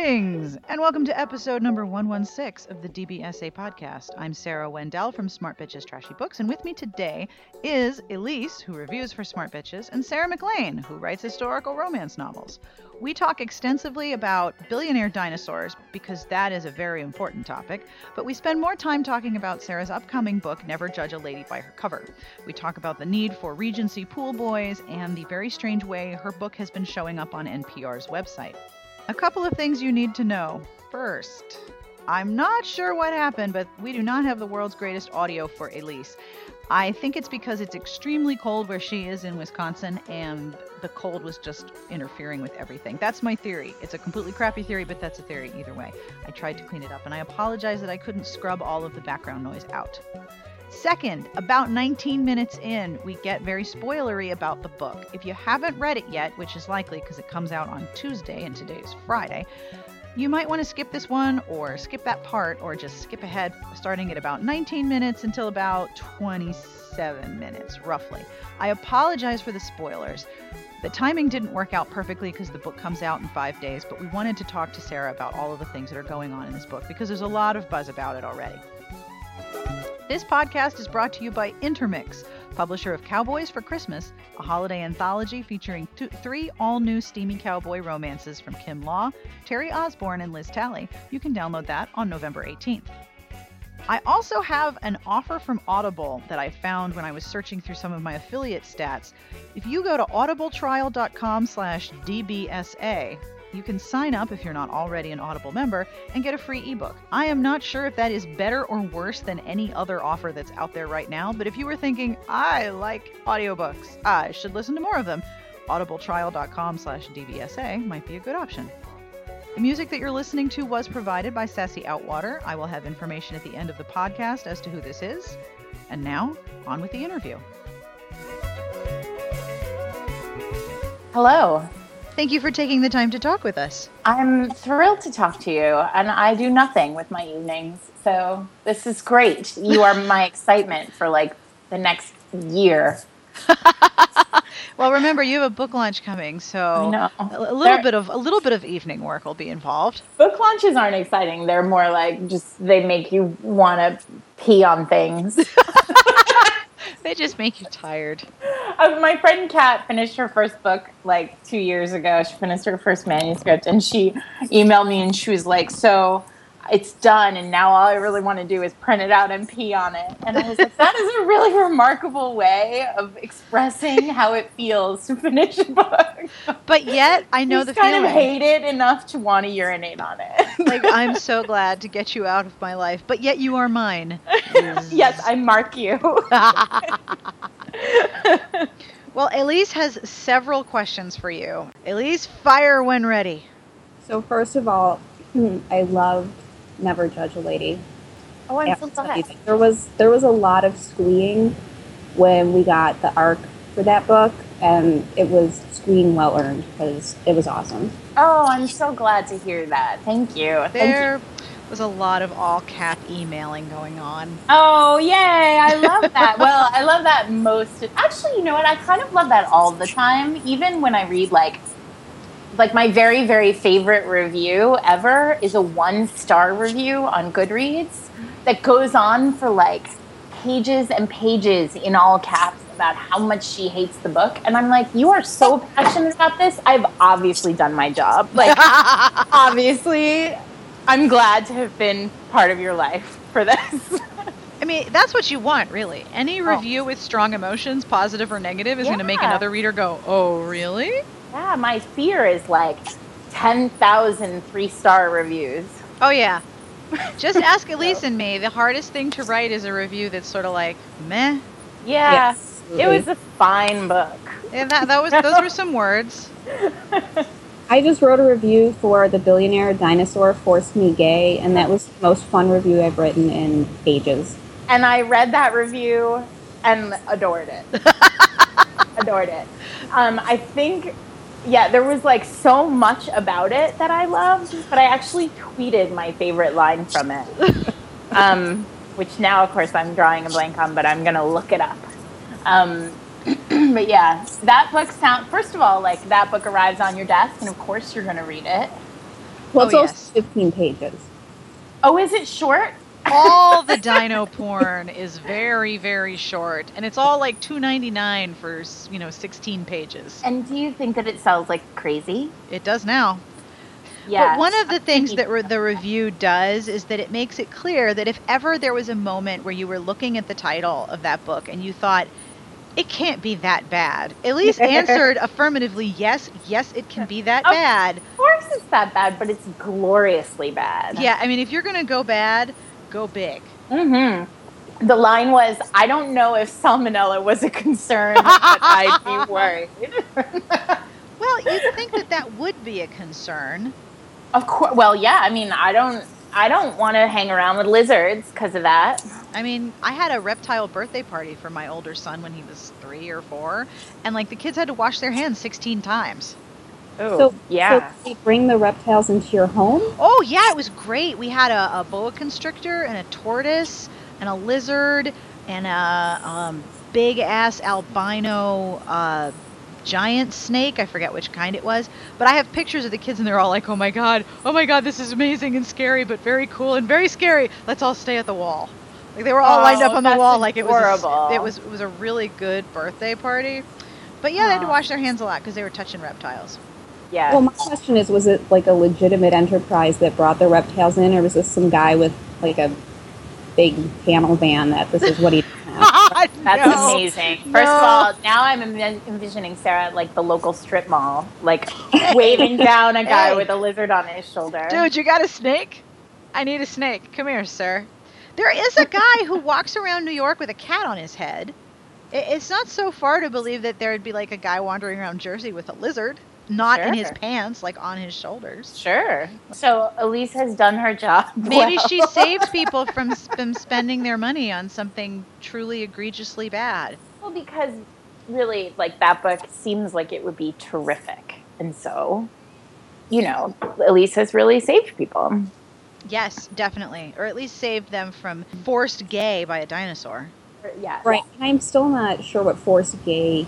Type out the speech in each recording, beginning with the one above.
Greetings and welcome to episode number 116 of the DBSA podcast. I'm Sarah Wendell from Smart Bitches Trashy Books, and with me today is Elyse, who reviews for Smart Bitches, and Sarah MacLean, who writes historical romance novels. We talk extensively about billionaire dinosaurs because that is a very important topic, but we spend more time talking about Sarah's upcoming book, Never Judge a Lady by Her Cover. We talk about the need for Regency pool boys and the very strange way her book has been showing up on NPR's website. A couple of things you need to know. First, I'm not sure what happened, but we do not have the world's greatest audio for Elyse. I think it's because it's extremely cold where she is in Wisconsin, and the cold was just interfering with everything. That's my theory. It's a completely crappy theory, but that's a theory either way. I tried to clean it up, and I apologize that I couldn't scrub all of the background noise out. Second, about 19 minutes in, we get very spoilery about the book. If you haven't read it yet, which is likely because it comes out on Tuesday and today is Friday, you might want to skip this one or skip that part or just skip ahead starting at about 19 minutes until about 27 minutes, roughly. I apologize for the spoilers. The timing didn't work out perfectly because the book comes out in five days, but we wanted to talk to Sarah about all of the things that are going on in this book because there's a lot of buzz about it already. This podcast is brought to you by Intermix, publisher of Cowboys for Christmas, a holiday anthology featuring two, three all new steamy cowboy romances from Kim Law, Terry Osborne, and Liz Talley. You can download that on November 18th. I also have an offer from Audible that I found when I was searching through some of my affiliate stats. If you go to audibletrial.com slash DBSA, you can sign up if you're not already an Audible member and get a free ebook. I am not sure if that is better or worse than any other offer that's out there right now, but if you were thinking, I like audiobooks, I should listen to more of them, audibletrial.com slash DBSA might be a good option. The music that you're listening to was provided by Sassy Outwater. I will have information at the end of the podcast as to who this is. And now, on with the interview. Hello. Thank you for taking the time to talk with us. I'm thrilled to talk to you, and I do nothing with my evenings. So this is great. You are my excitement for like the next year. well, remember you have a book launch coming, so a little They're, bit of a little bit of evening work will be involved. Book launches aren't exciting. They're more like just they make you want to pee on things. they just make you tired. Uh, my friend Kat finished her first book like two years ago. She finished her first manuscript, and she emailed me and she was like, "So." It's done and now all I really want to do is print it out and pee on it. And I was like, that is a really remarkable way of expressing how it feels to finish a book. But yet I know the kind feeling. of hate it enough to want to urinate on it. like I'm so glad to get you out of my life, but yet you are mine. yes, I mark you. well, Elyse has several questions for you. Elyse, fire when ready. So first of all, I love never judge a lady. Oh, I'm so glad. There was there was a lot of squeeing when we got the arc for that book, and it was squeeing well earned because it was awesome. Oh, I'm so glad to hear that. Thank you. Thank there you. was a lot of all cap emailing going on. Oh, yay! I love that. well, I love that most. Actually, you know what? I kind of love that all the time, even when I read like like my very very favorite review ever is a one star review on goodreads that goes on for like pages and pages in all caps about how much she hates the book and i'm like you are so passionate about this i've obviously done my job like obviously i'm glad to have been part of your life for this I mean, that's what you want, really. Any oh. review oh. with strong emotions, positive or negative, is yeah. going to make another reader go, "Oh, really?" Yeah, my fear is like 10,000 three star reviews. Oh, yeah. Just ask Elyse and me. The hardest thing to write is a review that's sort of like, meh. Yeah. Yes. It was a fine book. Yeah, that, that was those were some words. I just wrote a review for The Billionaire Dinosaur Forced Me Gay, and that was the most fun review I've written in ages. And I read that review and adored it. adored it. Um, I think yeah, there was like so much about it that I loved, but I actually tweeted my favorite line from it. um, which now, of course, I'm drawing a blank on, but I'm gonna look it up. Um, but yeah, that book sound. First of all, like that book arrives on your desk, and of course you're gonna read it. Well, it's Oh, also yes. 15 pages. Oh, is it short? All the dino porn is very very short and it's all like 2.99 for you know 16 pages And do you think that it sells like crazy? it does now Yeah. but one of the things that re- the review does is that it makes it clear that if ever there was a moment where you were looking at the title of that book and you thought it can't be that bad elyse answered affirmatively yes yes it can be that Oh. bad Of course it's that bad, but it's gloriously bad. yeah i mean if you're gonna go bad go big Mm-hmm. The line was, "I don't know if salmonella was a concern, but I'd be worried." well you'd think that that would be a concern of course. Well, yeah. I mean, I don't. I don't want to hang around with lizards because of that. I mean, I had a reptile birthday party for my older son when he was three or four, and like the kids had to wash their hands 16 times. Oh, So, yeah. so they bring the reptiles into your home? Oh, yeah, it was great. We had a, a boa constrictor and a tortoise and a lizard and a um, big ass albino uh, giant snake. I forget which kind it was. But I have pictures of the kids, and they're all like, oh my God, oh my God, this is amazing and scary, but very cool and very scary. Let's all stay at the wall. Like they were all lined up Oh, on the wall like it was, a, it was it was a really good birthday party. But yeah, they had to wash their hands a lot because they were touching reptiles. Yeah. Well, my question is was it like a legitimate enterprise that brought the reptiles in, or was this some guy with like a big panel van that this is what he has? That's No. amazing. First No. of all, now I'm envisioning Sarah at like the local strip mall, like waving down a guy Hey. with a lizard on his shoulder. Dude, you got a snake? I need a snake. Come here, sir. There is a guy who walks around New York with a cat on his head. It's not so far to believe that there would be like a guy wandering around Jersey with a lizard, not in his pants, like on his shoulders. Sure. So Elyse has done her job. Maybe well. she saved people from, from spending their money on something truly egregiously bad. Well, because really, like that book seems like it would be terrific, and so, you know, Elyse has really saved people. Yes, definitely. Or at least saved them from forced gay by a dinosaur. Yeah. Right. I'm still not sure what forced gay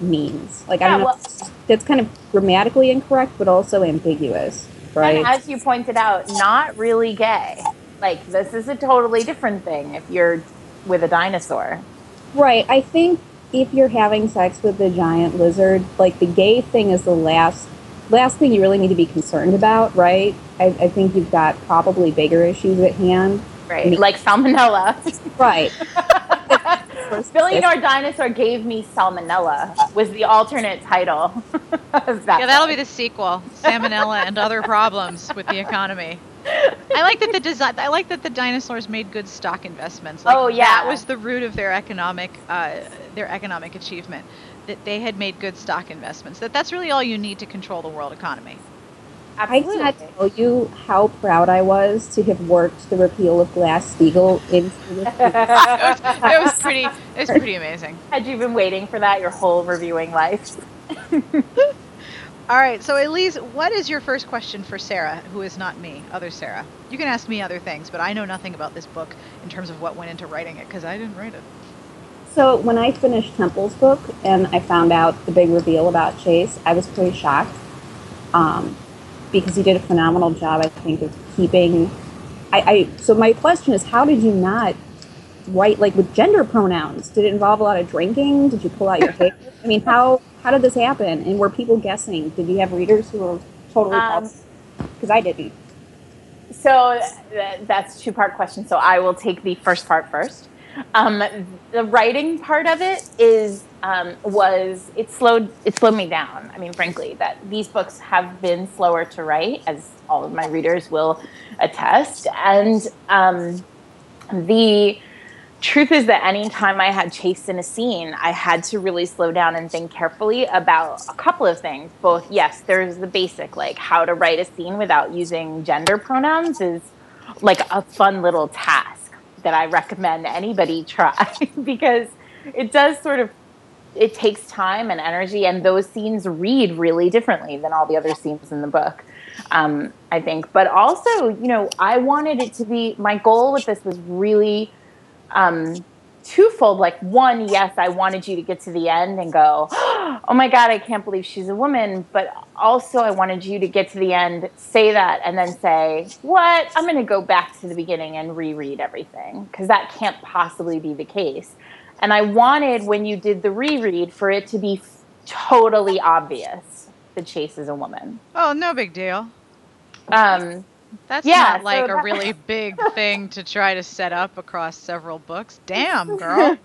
means. Like, I don't know. well- that's- kind of grammatically incorrect, but also ambiguous. Right. And as you pointed out, not really gay. Like this is a totally different thing if you're with a dinosaur. Right. I think if you're having sex with a giant lizard, like the gay thing is the last last thing you really need to be concerned about, right? I, I think you've got probably bigger issues at hand. Right. Like salmonella. Right. Billionaire Dinosaur gave me salmonella was the alternate title. of that Yeah, that'll book. be the sequel. Salmonella and other problems with the economy. I like that the design. I like that the dinosaurs made good stock investments. Like, Oh, yeah. that was the root of their economic, uh, their economic achievement. That they had made good stock investments. That that's really all you need to control the world economy. I Absolutely. cannot tell you how proud I was to have worked the repeal of Glass-Steagall into this. It was, it was pretty. It was pretty amazing. Had you been waiting for that your whole reviewing life? All right, so Elyse, what is your first question for Sarah, who is not me, other Sarah? You can ask me other things, but I know nothing about this book in terms of what went into writing it because I didn't write it. So when I finished Temple's book and I found out the big reveal about Chase, I was pretty shocked um, because he did a phenomenal job, I think, of keeping. I, I so my question is, how did you not write like with gender pronouns? Did it involve a lot of drinking? Did you pull out your hair? I mean, how how did this happen? And were people guessing? Did you have readers who were totally Um, because I didn't. So th- that's two part question. So I will take the first part first. Um, the writing part of it is um, was it slowed it slowed me down. I mean, frankly, that these books have been slower to write, as all of my readers will attest. And um, the truth is that anytime I had Chase in a scene, I had to really slow down and think carefully about a couple of things. Both, yes, there's the basic, like how to write a scene without using gender pronouns is like a fun little task that I recommend anybody try because it does sort of it takes time and energy and those scenes read really differently than all the other scenes in the book um, i think but also you know i wanted it to be my goal with this was really um, twofold. Like one, yes, I wanted you to get to the end and go, oh my god, I can't believe she's a woman. But also, I wanted you to get to the end, say that, and then say, what? I'm going to go back to the beginning and reread everything because that can't possibly be the case. And I wanted when you did the reread for it to be f- totally obvious that Chase is a woman. Oh, no big deal. Um, That's Yeah, not so like a really big thing to try to set up across several books. Damn, girl.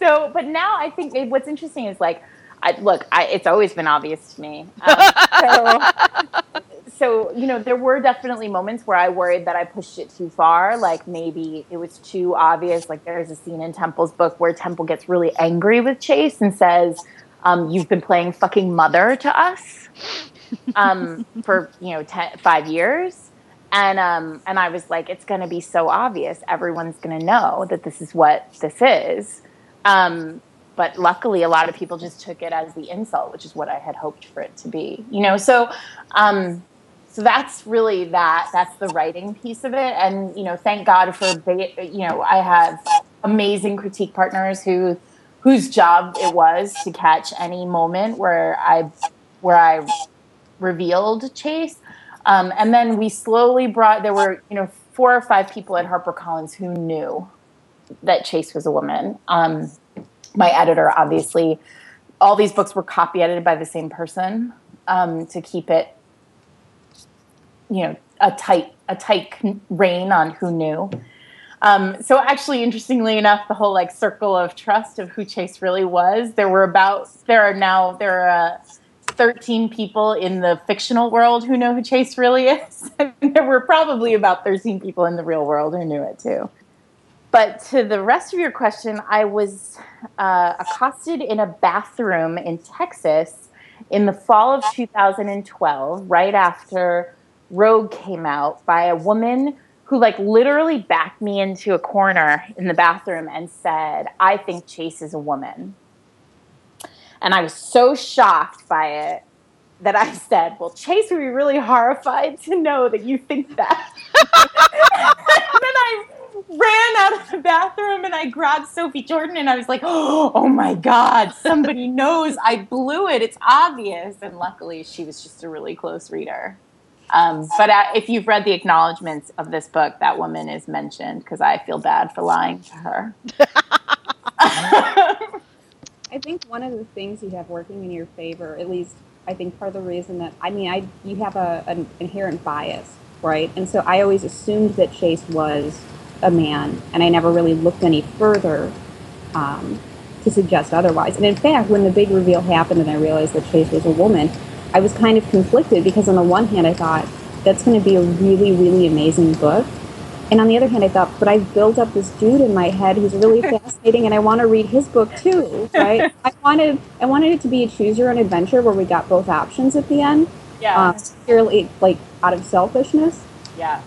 so, but now I think what's interesting is like, I, look, I, it's always been obvious to me. Um, so, so, you know, there were definitely moments where I worried that I pushed it too far. Like maybe it was too obvious. Like there's a scene in Temple's book where Temple gets really angry with Chase and says, um, "You've been playing fucking mother to us um, for you know ten, five years." And um, and I was like, it's going to be so obvious. Everyone's going to know that this is what this is. Um, but luckily, a lot of people just took it as the insult, which is what I had hoped for it to be. You know, so um, so that's really that. That's the writing piece of it. And you know, thank God for you know, I have amazing critique partners who whose job it was to catch any moment where I where I revealed Chase. Um, and then we slowly brought there were you know four or five people at HarperCollins who knew that Chase was a woman. Um, my editor, obviously, all these books were copy edited by the same person um, to keep it, you know, a tight a tight rein on who knew. Um, so actually, interestingly enough, the whole like circle of trust of who Chase really was, there were about there are now there are. Uh, 13 people in the fictional world who know who Chase really is. And there were probably about 13 people in the real world who knew it too. But to the rest of your question, I was uh, accosted in a bathroom in Texas in the fall of 2012, right after Rogue came out, by a woman who, like, literally backed me into a corner in the bathroom and said, I think Chase is a woman. And I was so shocked by it that I said, Well, Chase would be really horrified to know that you think that. and then I ran out of the bathroom and I grabbed Sophie Jordan and I was like, Oh my God, somebody knows I blew it. It's obvious. And luckily, she was just a really close reader. Um, but uh, if you've read the acknowledgments of this book, that woman is mentioned because I feel bad for lying to her. I think one of the things you have working in your favor, at least I think part of the reason that I mean, I you have a, an inherent bias, right? And so I always assumed that Chase was a man, and I never really looked any further um, to suggest otherwise. And in fact, when the big reveal happened and I realized that Chase was a woman, I was kind of conflicted because on the one hand, I thought that's going to be a really, really amazing book. And on the other hand, I thought, but I've built up this dude in my head who's really fascinating, and I want to read his book too, right? I wanted, I wanted it to be a choose your own adventure where we got both options at the end, Yeah. uh, purely like out of selfishness. yeah.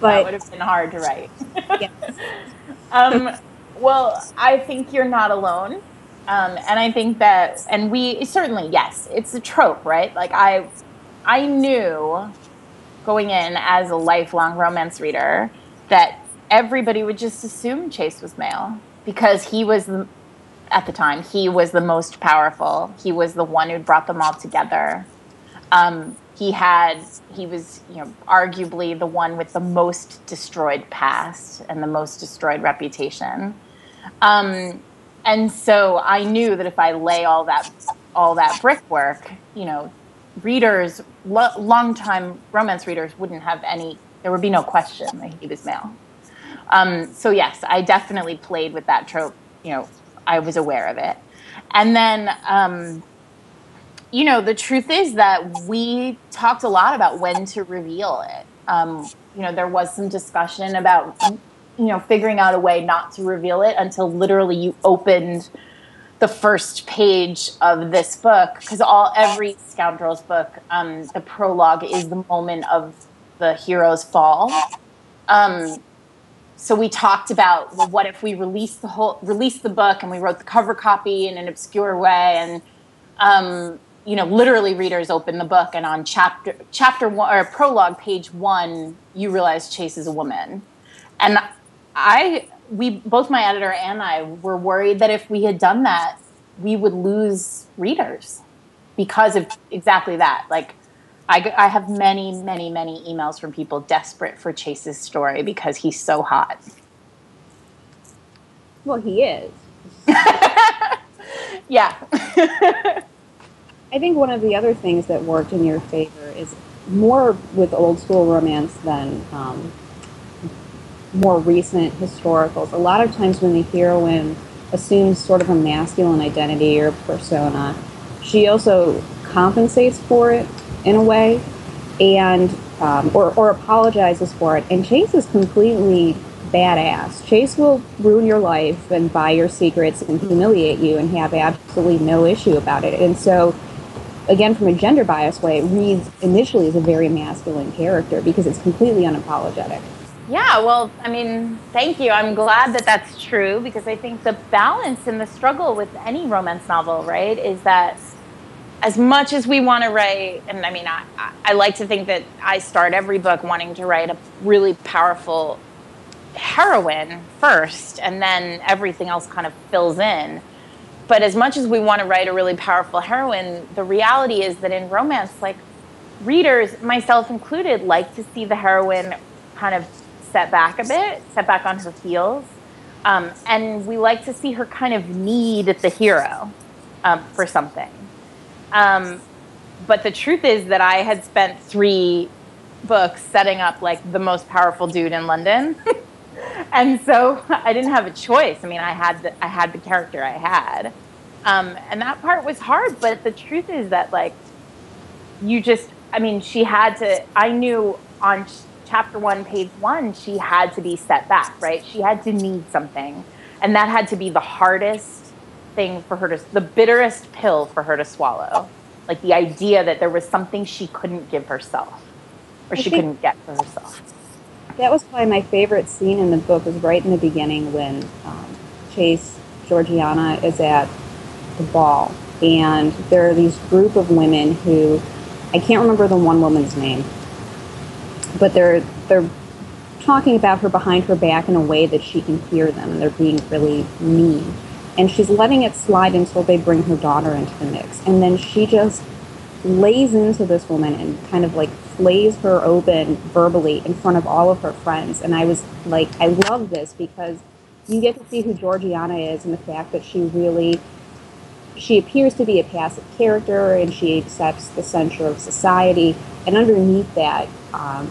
But that would have been hard to write. yes. um, well, I think you're not alone. Um, and I think that, and we certainly, yes, it's a trope, right? Like I, I knew going in as a lifelong romance reader that everybody would just assume Chase was male because he was the, at the time he was the most powerful. He was the one who brought them all together. Um, he had he was you know arguably the one with the most destroyed past and the most destroyed reputation. Um, and so I knew that if I lay all that all that brickwork, you know, readers, lo- longtime romance readers wouldn't have any. There would be no question that he was male. Um, so yes, I definitely played with that trope. You know, I was aware of it, and then. Um, you know, the truth is that we talked a lot about when to reveal it. Um, you know, there was some discussion about, you know, figuring out a way not to reveal it until literally you opened the first page of this book. Because all every scoundrels book um, the prologue is the moment of the hero's fall. Um, so we talked about well, what if we release the whole release the book and we wrote the cover copy in an obscure way? And um, you know literally readers open the book and on chapter chapter one or prologue page one you realize chase is a woman. And I we both my editor and I were worried that if we had done that, we would lose readers because of exactly that. Like, I, I have many, many, many emails from people desperate for Chase's story because he's so hot. Well, he is. yeah. I think one of the other things that worked in your favor is more with old school romance than um, more recent historicals. A lot of times when the heroine assumes sort of a masculine identity or persona, she also compensates for it in a way and um, or, or apologizes for it. And Chase is completely badass. Chase will ruin your life and buy your secrets and humiliate you and have absolutely no issue about it. And so, again, from a gender bias way, it reads initially as a very masculine character because it's completely unapologetic. Yeah, well, I mean, thank you. I'm glad that that's true because I think the balance and the struggle with any romance novel, right, is that as much as we want to write, and I mean, I, I like to think that I start every book wanting to write a really powerful heroine first, and then everything else kind of fills in. But as much as we want to write a really powerful heroine, the reality is that in romance, like readers, myself included, like to see the heroine kind of set back a bit, set back on her heels. Um, and we like to see her kind of need the hero um, for something. Um, but the truth is that I had spent three books setting up like the most powerful dude in London. and so I didn't have a choice. I mean, I had the, I had the character I had. Um, and that part was hard, but the truth is that like you just I mean, she had to I knew on chapter one, page one, she had to be set back, right? She had to need something. And that had to be the hardest thing for her to, the bitterest pill for her to swallow. Like the idea that there was something she couldn't give herself or I she couldn't get for herself. That was probably my favorite scene in the book, was right in the beginning when um, Chase Georgiana is at the ball. And there are these group of women who, I can't remember the one woman's name, but they're they're talking about her behind her back in a way that she can hear them and they're being really mean. And she's letting it slide until they bring her daughter into the mix. And then she just lays into this woman and kind of like flays her open verbally in front of all of her friends. And i was like i love this because you get to see who georgiana is and the fact that she really she appears to be a passive character and she accepts the censure of society and underneath that um,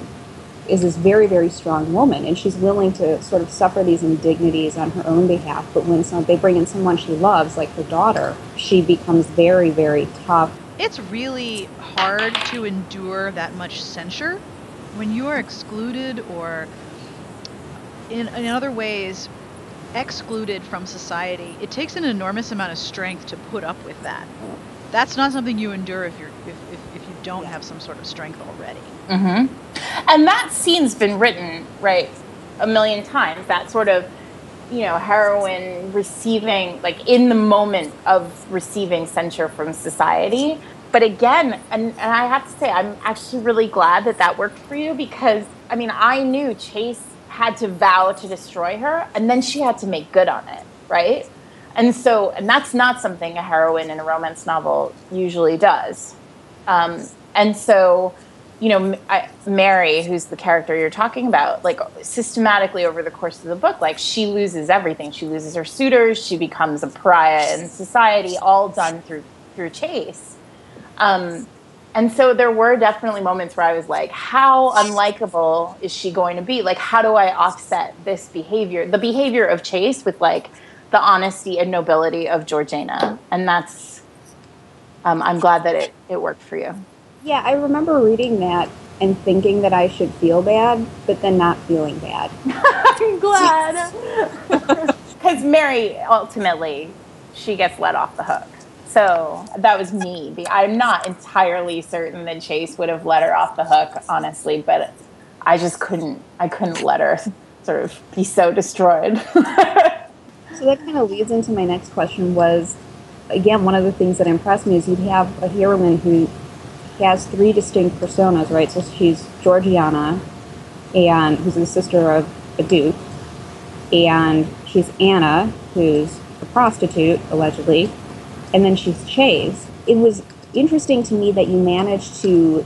is this very, very strong woman, and she's willing to sort of suffer these indignities on her own behalf. But when some, they bring in someone she loves, like her daughter, she becomes very, very tough. It's really hard to endure that much censure when you are excluded or, in, in other ways, excluded from society. It takes an enormous amount of strength to put up with that. That's not something you endure if you're if, if, if you don't have some sort of strength already. Mm-hmm. And that scene's been written, right, a million times. That sort of, you know, heroine receiving, like in the moment of receiving censure from society. But again, and, and I have to say, I'm actually really glad that that worked for you because, I mean, I knew Chase had to vow to destroy her and then she had to make good on it, right? And so, and that's not something a heroine in a romance novel usually does. Um, and so, you know, I, Mary, who's the character you're talking about, like systematically over the course of the book, like she loses everything. She loses her suitors. She becomes a pariah in society, all done through through Chase. Um, and so there were definitely moments where I was like, how unlikable is she going to be? Like, how do I offset this behavior, the behavior of Chase, with like the honesty and nobility of Georgiana? And that's, um, I'm glad that it, it worked for you. Yeah, I remember reading that and thinking that I should feel bad, but then not feeling bad. I'm glad. Because Mary, ultimately, she gets let off the hook. So that was me. I'm not entirely certain that Chase would have let her off the hook, honestly, but I just couldn't. I couldn't let her sort of be so destroyed. so that kind of leads into my next question. Was again one of the things that impressed me is you'd have a heroine who has three distinct personas, right? So she's Georgiana, and who's the sister of a duke, and she's Anna, who's a prostitute, allegedly, and then she's Chase. It was interesting to me that you managed to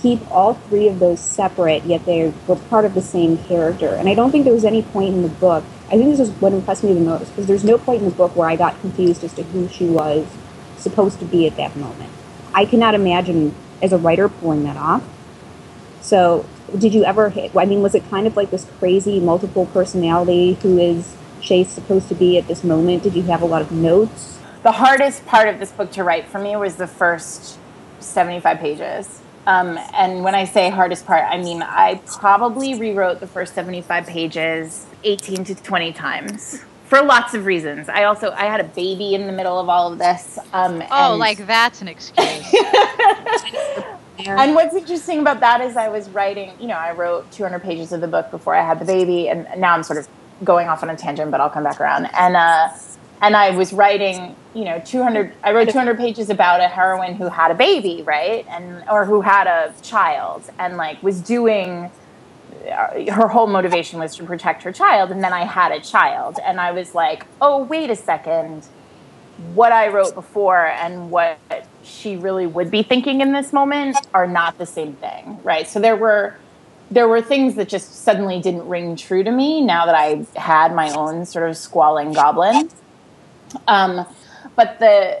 keep all three of those separate, yet they were part of the same character. And I don't think there was any point in the book. I think this is what impressed me the most because there's no point in the book where I got confused as to who she was supposed to be at that moment. I cannot imagine as a writer pulling that off. So, did you ever hit? I mean, was it kind of like this crazy multiple personality who is Chase supposed to be at this moment? Did you have a lot of notes? The hardest part of this book to write for me was the first 75 pages. Um, and when I say hardest part, I mean I probably rewrote the first 75 pages 18 to 20 times for lots of reasons. I also I had a baby in the middle of all of this. Um, oh, like that's an excuse. and what's interesting about that is I was writing, you know, I wrote 200 pages of the book before I had the baby, and now I'm sort of going off on a tangent, but I'll come back around. And uh, and I was writing, you know, 200. I wrote 200 pages about a heroine who had a baby, right, and or who had a child, and like was doing. Uh, her whole motivation was to protect her child, and then I had a child, and I was like, oh, wait a second, what I wrote before and what she really would be thinking in this moment are not the same thing, right? So there were there were things that just suddenly didn't ring true to me now that I had my own sort of squalling goblin. Um, but the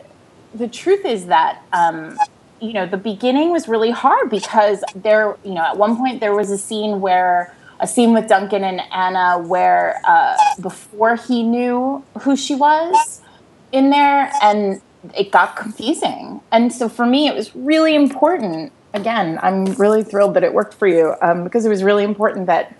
the truth is that um, you know the beginning was really hard because there you know at one point there was a scene where a scene with Duncan and Anna where uh, before he knew who she was in there and it got confusing. And so for me it was really important. Again i'm really thrilled that it worked for you um, because it was really important that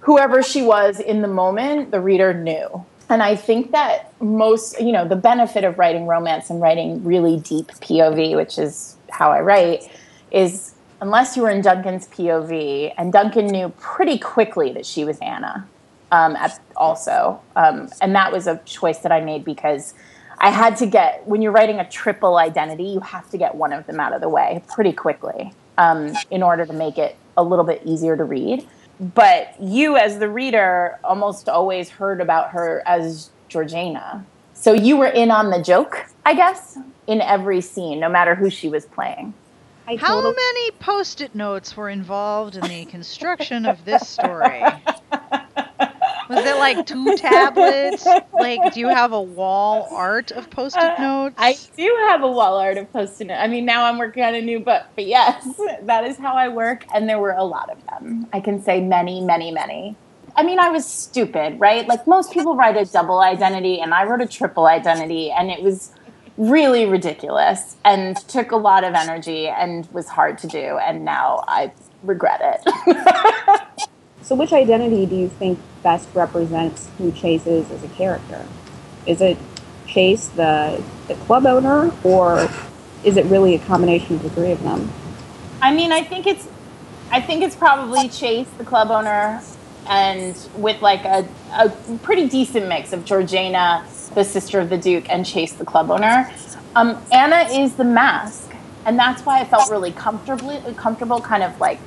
whoever she was in the moment the reader knew and I think that most, you know, the benefit of writing romance and writing really deep POV, which is how I write, is unless you were in Duncan's POV, and Duncan knew pretty quickly that she was Anna, um, also, um, and that was a choice that I made because I had to get when you're writing a triple identity, you have to get one of them out of the way pretty quickly um, in order to make it a little bit easier to read but you as the reader almost always heard about her as Georgina. So you were in on the joke, I guess, in every scene, no matter who she was playing. How many post it notes were involved in the construction of this story? Was it like two tablets? Like, do you have a wall art of post-it uh, notes? I do have a wall art of post-it notes. I mean, now I'm working on a new book, but yes, that is how I work, and there were a lot of them. I can say many, many, many. I mean, I was stupid, right? Like most people write a double identity, and I wrote a triple identity, and it was really ridiculous and took a lot of energy and was hard to do, and now I regret it. So, which identity do you think best represents who Chase is as a character? Is it Chase, the, the club owner, or is it really a combination of the three of them? I mean, I think it's, I think it's probably Chase, the club owner, and with like a, a pretty decent mix of Georgina, the sister of the Duke, and Chase, the club owner. Um, Anna is the mask, and that's why I felt really comfortably comfortable, kind of like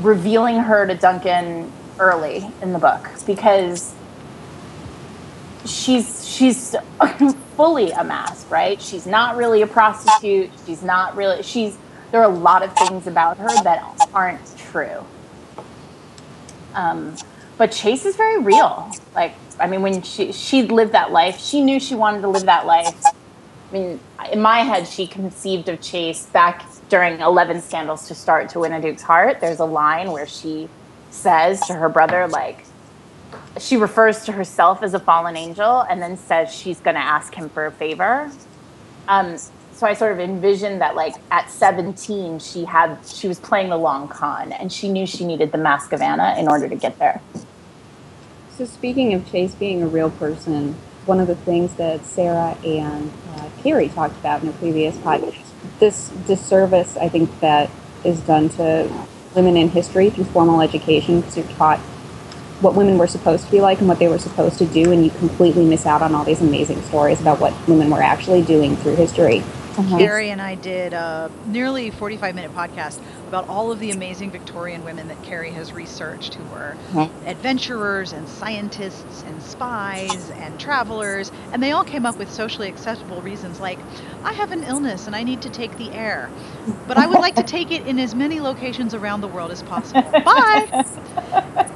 revealing her to Duncan early in the book because she's she's fully a mask, right? She's not really a prostitute. She's not really she's there are a lot of things about her that aren't true. Um, but Chase is very real. Like I mean, when she she lived that life, she knew she wanted to live that life. I mean, in my head, she conceived of Chase back during 11 Scandals to Start to Win a Duke's Heart, there's a line where she says to her brother, like, she refers to herself as a fallen angel and then says she's going to ask him for a favor. Um, so I sort of envisioned that, like, at 17, she had, she was playing the long con and she knew she needed the Mask of Anna in order to get there. So, speaking of Chase being a real person, one of the things that Sarah and uh, Carrie talked about in a previous podcast this disservice, I think, that is done to women in history through formal education because you're taught what women were supposed to be like and what they were supposed to do, and you completely miss out on all these amazing stories about what women were actually doing through history. Uh-huh. Carrie and I did a nearly 45 minute podcast about all of the amazing Victorian women that Carrie has researched who were adventurers and scientists and spies and travelers, and they all came up with socially acceptable reasons like, I have an illness and I need to take the air, but I would like to take it in as many locations around the world as possible. Bye!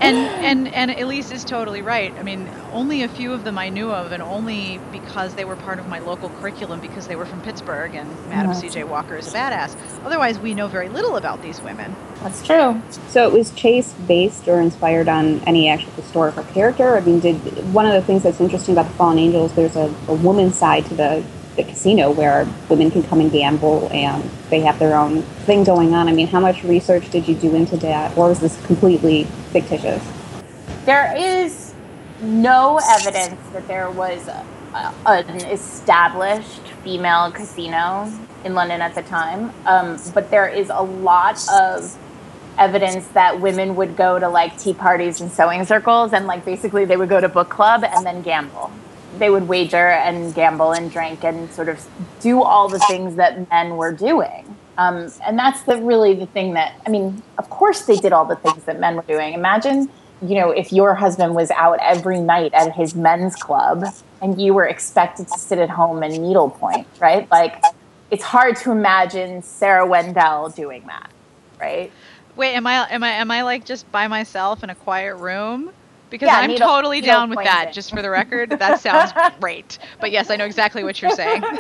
and and and Elyse is totally right. I mean, only a few of them I knew of, and only because they were part of my local curriculum because they were from Pittsburgh, and Madam Uh-huh. C.J. Walker is a badass. Otherwise, we know very little about these women. That's true. So it was Chase based or inspired on any actual historical character? I mean, did one of the things that's interesting about the Fallen Angels, there's a, a woman's side to the, the casino where women can come and gamble and they have their own thing going on. I mean, how much research did you do into that, or was this completely fictitious? There is no evidence that there was a, an established female casino in London at the time, um, but there is a lot of evidence that women would go to like tea parties and sewing circles, and like basically they would go to book club and then gamble. They would wager and gamble and drink and sort of do all the things that men were doing. Um, and that's the really the thing that I mean. Of course, they did all the things that men were doing. Imagine, you know, if your husband was out every night at his men's club and you were expected to sit at home and needlepoint, right? Like, it's hard to imagine Sarah Wendell doing that, right? Wait, am I am I am I like just by myself in a quiet room? Because Yeah, I'm needle- totally needle down with that. pointing. Just for the record, that sounds great. But yes, I know exactly what you're saying.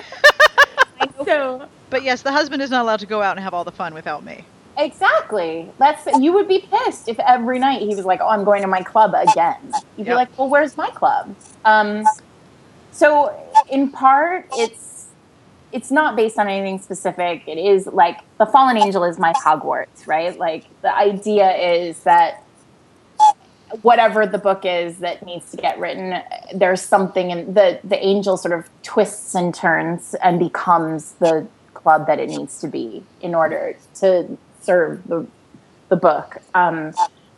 So But yes, the husband is not allowed to go out and have all the fun without me. Exactly. That's you would be pissed if every night he was like, "Oh, I'm going to my club again." You'd be like, "Well, where's my club?" Um, so, in part, it's it's not based on anything specific. It is like the fallen angel is my Hogwarts, right? Like the idea is that whatever the book is that needs to get written, there's something in the the angel sort of twists and turns and becomes the club that it needs to be in order to serve the the book. Um,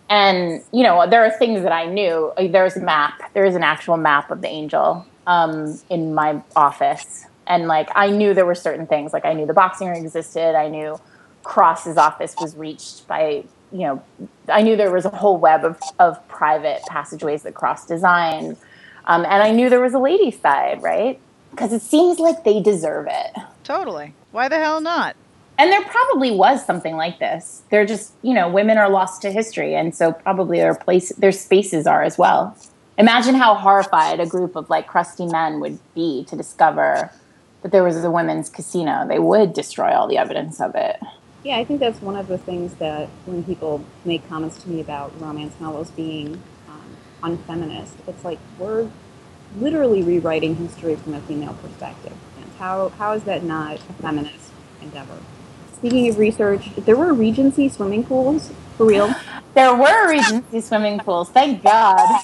and you know, there are things that I knew. There's a map. There is an actual map of the angel um, in my office, and like I knew there were certain things. Like I knew the boxing ring existed. I knew Cross's office was reached by you know. I knew there was a whole web of of private passageways that Cross designed, um, and I knew there was a ladies' side, right? Because it seems like they deserve it. Totally. Why the hell not? And there probably was something like this. They're just, you know, women are lost to history, and so probably their place, their spaces are as well. Imagine how horrified a group of like crusty men would be to discover that there was a women's casino. They would destroy all the evidence of it. Yeah, I think that's one of the things that when people make comments to me about romance novels being um, unfeminist, it's like we're literally rewriting history from a female perspective. How, how is that not a feminist endeavor? Speaking of research, there were Regency swimming pools for real. There were Regency swimming pools, thank God.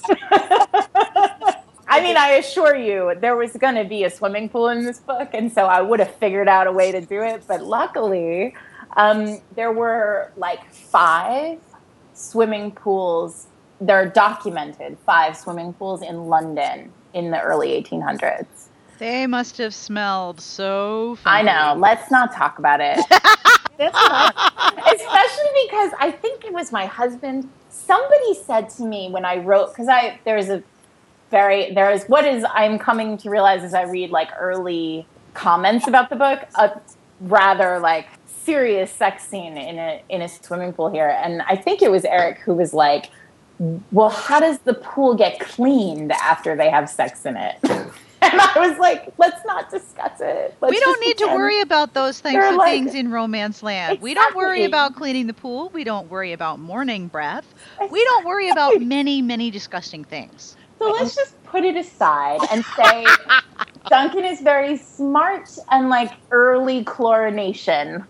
I mean, I assure you, there was going to be a swimming pool in this book, and so I would have figured out a way to do it. But luckily, um, there were like five swimming pools. There are documented five swimming pools in London in the early 1800s. They must have smelled so Funny. I know. Let's not talk about it. That's what especially because I think it was my husband. Somebody said to me when I wrote because I there was a very there is what is I'm coming to realize as I read like early comments about the book a rather like serious sex scene in a in a swimming pool here and I think it was Eric who was like well how does the pool get cleaned after they have sex in it and I was like let's not discuss it Let's we don't just need to worry about those things, They're like- things in romance land. We don't worry about cleaning the pool. We don't worry about morning breath. We don't worry about many, many disgusting things. So let's just put it aside and say Duncan is very smart and like early chlorination.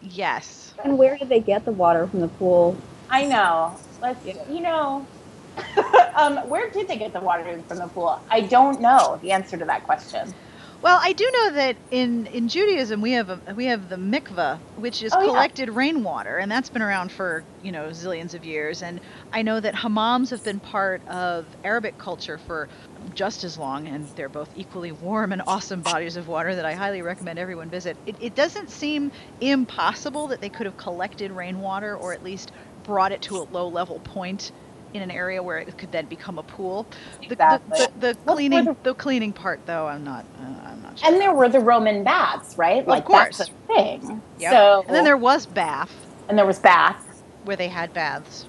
Yes. and where did they get the water from the pool? I know. Let's, you know, um, where did they get the water from the pool? I don't know the answer to that question. Well, I do know that in, in Judaism we have a, we have the mikveh, which is Oh, yeah. collected rainwater, and that's been around for you know zillions of years. And I know that hammams have been part of Arabic culture for just as long, and they're both equally warm and awesome bodies of water that I highly recommend everyone visit. It, it doesn't seem impossible that they could have collected rainwater or at least brought it to a low level point in an area where it could then become a pool. The- The, Exactly. the, the, cleaning for the cleaning part though, I'm not uh, I'm not sure. And there were the Roman baths, right? Like course. that's a thing. Yep. So and then there was Bath, and there was baths. where they had baths.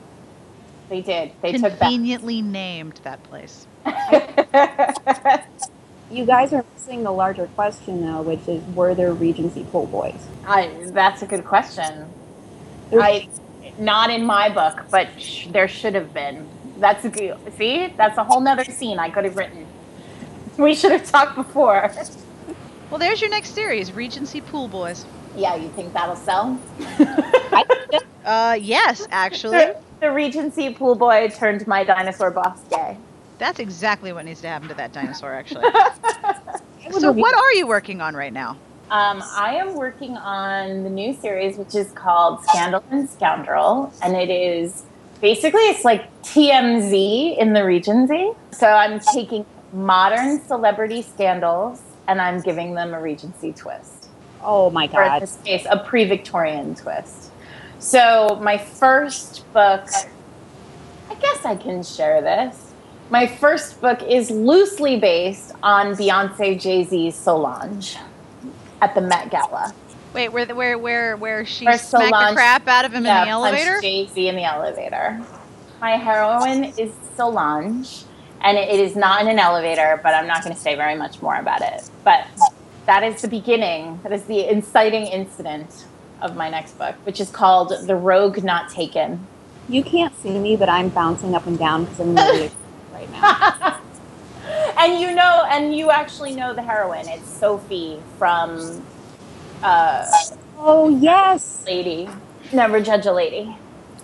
They did. They took. Conveniently named that place. You guys are missing the larger question, though, which is were there Regency pool boys? I, that's a good question. I not in my book, but sh- there should have been. That's a. See, that's a whole nother scene I could have written. We should have talked before. Well, there's your next series, Regency Pool Boys. Yeah, you think that'll sell? Uh, yes, actually, the Regency pool boy turned my dinosaur boss gay. that's exactly what needs to happen to that dinosaur. Actually. so, what are you working on right now? Um, I am working on the new series, which is called Scandal and Scoundrel, and it is basically it's like TMZ in the Regency. So I'm taking modern celebrity scandals and I'm giving them a Regency twist, Oh my or in god! this case, a pre-Victorian twist. So my first book, I guess I can share this. My first book is loosely based on Beyonce Jay Z's Solange at the Met Gala. Wait, where the- where where where she Where smacked the Solange- crap out of him in the elevator? Jay Z in the elevator. My heroine is Solange, and it is not in an elevator, but I'm not going to say very much more about it. But that is the beginning. That is the inciting incident of my next book, which is called The Rogue Not Taken. You can't see me, but I'm bouncing up and down because I'm really excited right now. and you know, and you actually know the heroine. It's Sophie from uh, Oh yes! Lady. Never Judge a Lady.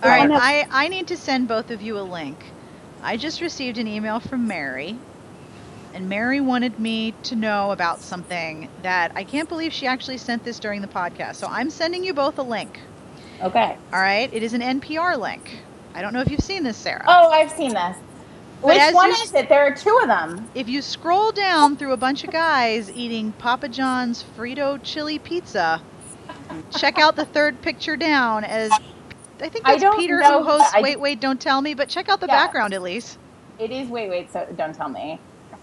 All right. I, I need to send both of you a link. I just received an email from Mary, and Mary wanted me to know about something that I can't believe she actually sent this during the podcast. So I'm sending you both a link. Okay. All right, it is an NPR link. I don't know if you've seen this, Sarah. Oh, I've seen this. But Which one you- is it? There are two of them. If you scroll down through a bunch of guys eating Papa John's Frito chili pizza, check out the third picture down as I think I that's don't Peter who hosts. I- Wait Wait Don't Tell Me, but check out the Yeah. background at least. It is wait wait so don't tell me.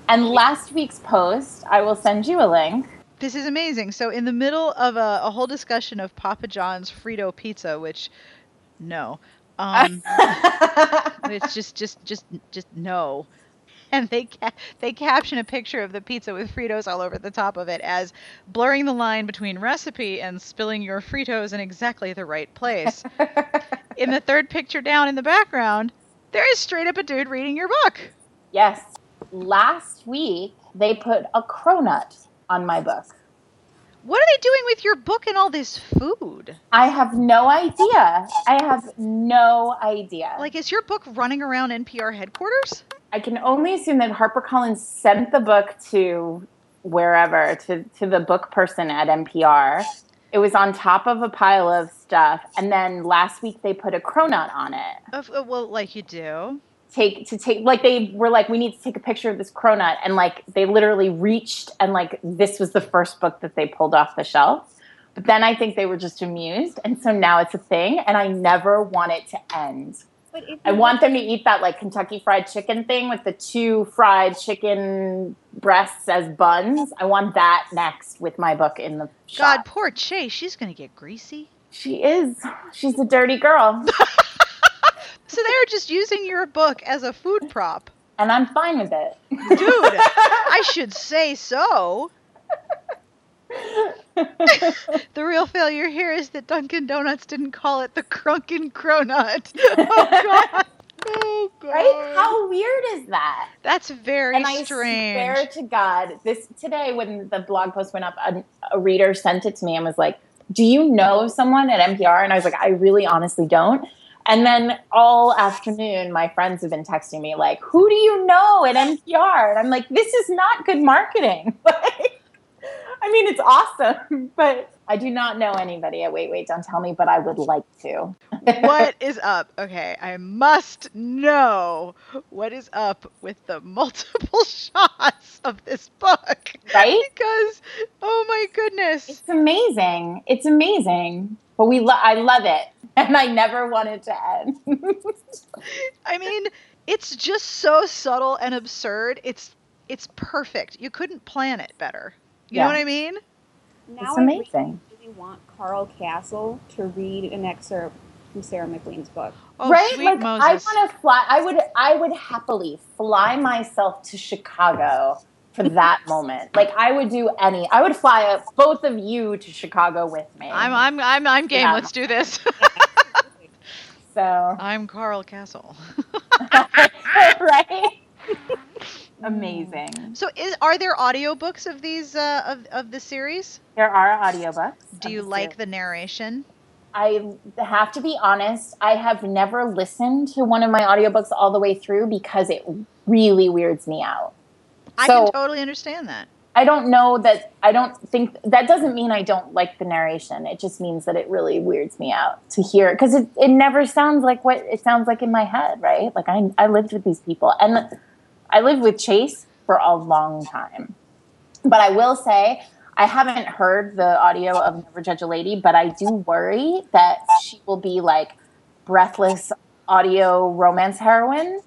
And last week's post, I will send you a link. This is amazing. So in the middle of a, a whole discussion of Papa John's Frito pizza, which no, um, it's just just just just no. And they ca- they caption a picture of the pizza with Fritos all over the top of it as blurring the line between recipe and spilling your Fritos in exactly the right place. in the third picture down in the background, there is straight up a dude reading your book. yes. Last week they put a cronut on my book. What are they doing with your book and all this food? I have no idea. I have no idea. Like, is your book running around NPR headquarters? I can only assume that HarperCollins sent the book to wherever, to, to the book person at NPR. It was on top of a pile of stuff. And then last week they put a cronut on it. Of, uh, well, like you do. Take to take like they were like we need to take a picture of this cronut and like they literally reached and like this was the first book that they pulled off the shelf. But then i think they were just amused and so now it's a thing and i never want it to end. I want them to eat that like kentucky fried chicken thing with the two fried chicken breasts as buns. I want that next with my book in the God, poor Chase. She's going to get greasy. she is. She's a dirty girl So they're just using your book as a food prop. and i'm fine with it Dude, I should say so. The real failure here is that Dunkin' Donuts didn't call it the Crunkin' Cronut. Oh, God. Oh, God. right how weird is that That's very and I strange. swear to God, this today when the blog post went up, a, a reader sent it to me and was like, "Do you know someone at NPR?" And I was like, "I really, honestly don't." And then all afternoon, my friends have been texting me like, "Who do you know at NPR?" And I'm like, "This is not good marketing." Like, I mean, it's awesome, but I do not know anybody at Wait, Wait, Don't Tell Me, but I would like to. what is up? Okay, I must know what is up with the multiple shots of this book. Right? Because, oh my goodness. It's amazing. It's amazing. But we lo- I love it. And I never want it to end. I mean, it's just so subtle and absurd. It's it's perfect. You couldn't plan it better. You Yeah. know what I mean? Now It's I really, amazing. want Carl Kasell to read an excerpt from Sarah MacLean's book. Oh, right? sweet Like Moses. I want to fly. I would. I would happily fly myself to Chicago for that moment. Like I would do any. I would fly up both of you to Chicago with me. I'm I'm I'm I'm game. Yeah. Let's do this. so I'm Carl Kasell. right. Amazing. So, is are there audiobooks of these uh, of of the series? There are audiobooks. Do you the like series. the narration? I have to be honest, I have never listened to one of my audiobooks all the way through because it really weirds me out. I So- can totally understand that. I don't know that I don't think that doesn't mean I don't like the narration. It just means that it really weirds me out to hear because it, it never sounds like what it sounds like in my head, right? Like I I lived with these people and I lived with Chase for a long time. But I will say I haven't heard the audio of Never Judge a Lady, but I do worry that she will be like breathless audio romance heroine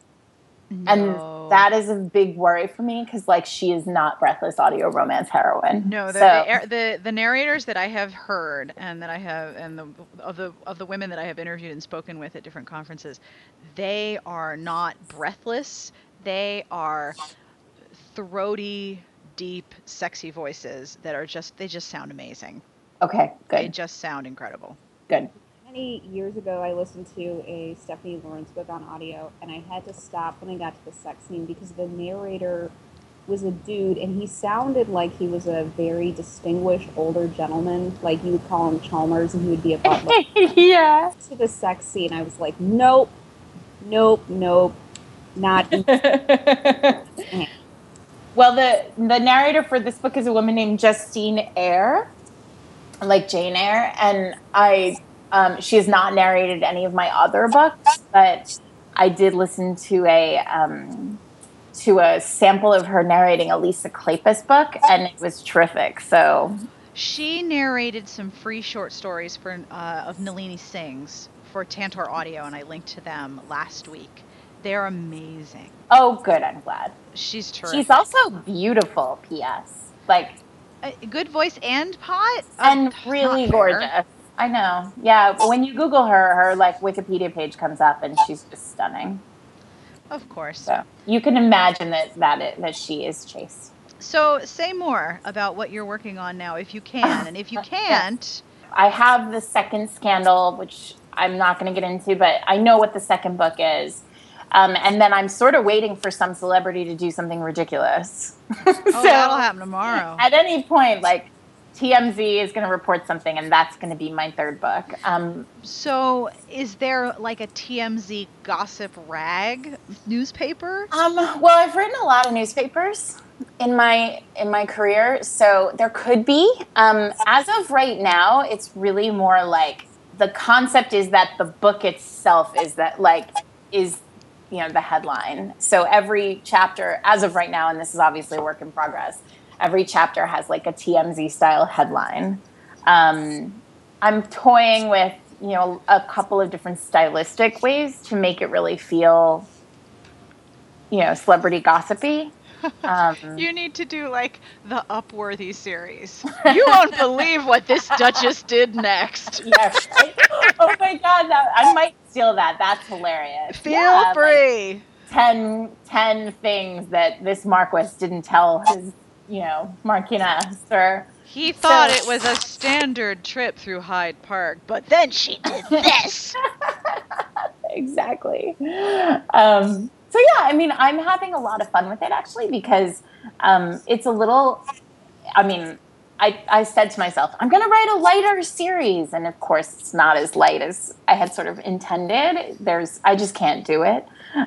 No. and that is a big worry for me because like she is not breathless audio romance heroine No, the, so, the, the the narrators that I have heard and that I have and the of the of the women that I have interviewed and spoken with at different conferences, they are not breathless. They are throaty, deep, sexy voices that are just they just sound amazing. okay good. They just sound incredible. good Many years ago, I listened to a Stephanie Laurens book on audio, and I had to stop when I got to the sex scene because the narrator was a dude, and he sounded like he was a very distinguished older gentleman. Like you would call him Chalmers, and he would be a butler. yeah to the sex scene, I was like, nope, nope, nope, not. well the the narrator for this book is a woman named justine eyre like jane eyre and i um, she has not narrated any of my other books but i did listen to a um, to a sample of her narrating a lisa kleypas book and it was terrific so She narrated some free short stories for uh, of Nalini Singh's for Tantor Audio, and I linked to them last week. They're amazing. oh good i'm glad She's terrific. She's also beautiful, P.S. Like, a good voice and pot, and really gorgeous. I know. Yeah, when you Google her, her like Wikipedia page comes up, and she's just stunning. Of course. So you can imagine that that it, that she is Chase. So say more about what you're working on now, if you can, and if you can't, I have the second scandal, which I'm not going to get into, but I know what the second book is. Um, and then I'm sort of waiting for some celebrity to do something ridiculous. oh, that'll happen tomorrow. at any point, like TMZ is going to report something, and that's going to be my third book. Um, So is there like a TMZ gossip rag newspaper? Um, well, I've written a lot of newspapers in my in my career, so there could be. Um, as of right now, it's really more like the concept is that the book itself is that like is you know the headline. So every chapter, as of right now, and this is obviously a work in progress. Every chapter has like a TMZ style headline. Um, I'm toying with you know a couple of different stylistic ways to make it really feel you know celebrity gossipy. Um, You need to do like the Upworthy series. You won't believe what this Duchess did next. yeah, right? Oh my god, that, I might steal that. That's hilarious. Feel Yeah, like free. 10, 10 things that this Marquis didn't tell his, you know, Marquiness or He thought So- it was a standard trip through Hyde Park, but then she did this. exactly. Um, so yeah, I mean, I'm having a lot of fun with it actually because um, it's a little. I mean, I I said to myself, I'm going to write a lighter series, and of course, it's not as light as I had sort of intended. There's, I just can't do it.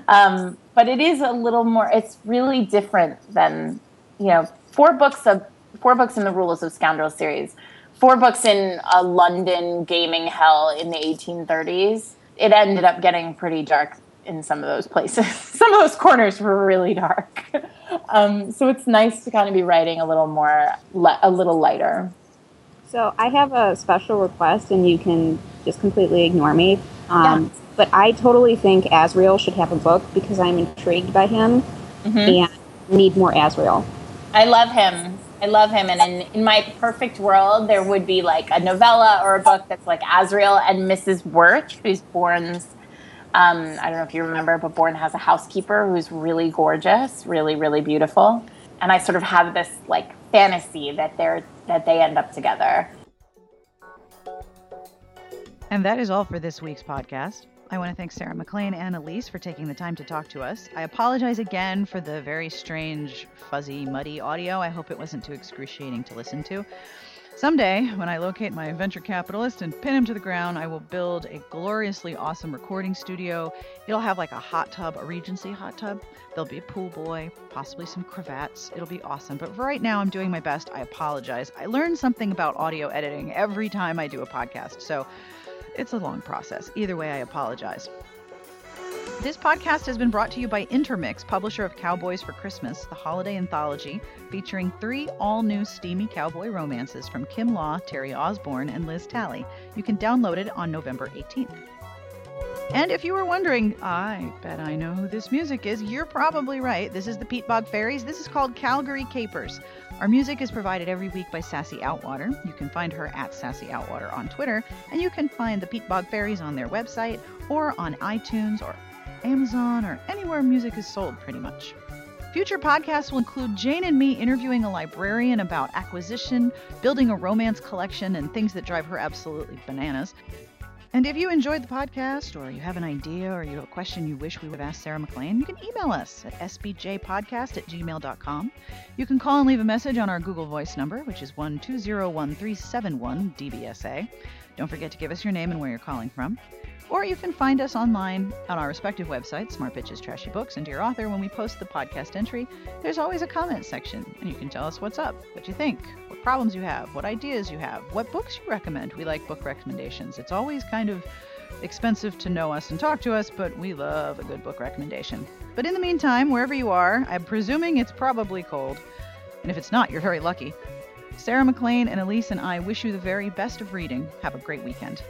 Um, but it is a little more. It's really different than you know. Four books of four books in the Rules of Scoundrels series, four books in a London gaming hell in the 1830s. It ended up getting pretty dark in some of those places. some of those corners were really dark. Um, so it's nice to kind of be writing a little more, a little lighter. So I have a special request, and you can just completely ignore me. Um, yeah. But I totally think Asriel should have a book because I'm intrigued by him mm-hmm. and need more Azrael. I love him. I love him. And in, in my perfect world, there would be like a novella or a book that's like Azrael and Mrs. Wirth, who's Bourne's. Um, I don't know if you remember, but Bourne has a housekeeper who's really gorgeous, really, really beautiful. And I sort of have this like fantasy that they're that they end up together. And that is all for this week's podcast. I want to thank Sarah MacLean and Elyse for taking the time to talk to us. I apologize again for the very strange, fuzzy, muddy audio. I hope it wasn't too excruciating to listen to. Someday, when I locate my venture capitalist and pin him to the ground, I will build a gloriously awesome recording studio. It'll have like a hot tub, a Regency hot tub. There'll be a pool boy, possibly some cravats. It'll be awesome. But for right now, I'm doing my best. I apologize. I learn something about audio editing every time I do a podcast. So it's a long process. Either way, I apologize. This podcast has been brought to you by Intermix, publisher of Cowboys for Christmas, the holiday anthology featuring three all new steamy cowboy romances from Kim Law, Terri Osburn, and Liz Talley. You can download it on November 18th. And if you were wondering, I bet I know who this music is, you're probably right. This is the Peatbog Faeries. This is called Calgary Capers. Our music is provided every week by Sassy Outwater. You can find her at Sassy Outwater on Twitter, and you can find the Peatbog Faeries on their website or on iTunes or Amazon or anywhere music is sold, pretty much. Future podcasts will include Jane and me interviewing a librarian about acquisition, building a romance collection, and things that drive her absolutely bananas. And if you enjoyed the podcast, or you have an idea, or you have a question you wish we would ask Sarah MacLean, you can email us at sbjpodcast at gmail.com. You can call and leave a message on our Google Voice number, which is 1201371DBSA. Don't forget to give us your name and where you're calling from. Or you can find us online on our respective websites, Smart Bitches Trashy Books and Dear Author. When we post the podcast entry, there's always a comment section, and you can tell us what's up, what you think, what problems you have, what ideas you have, what books you recommend. We like book recommendations. It's always kind of expensive to know us and talk to us, but we love a good book recommendation. But in the meantime, wherever you are, I'm presuming it's probably cold. And if it's not, you're very lucky. Sarah MacLean and Elyse and I wish you the very best of reading. Have a great weekend.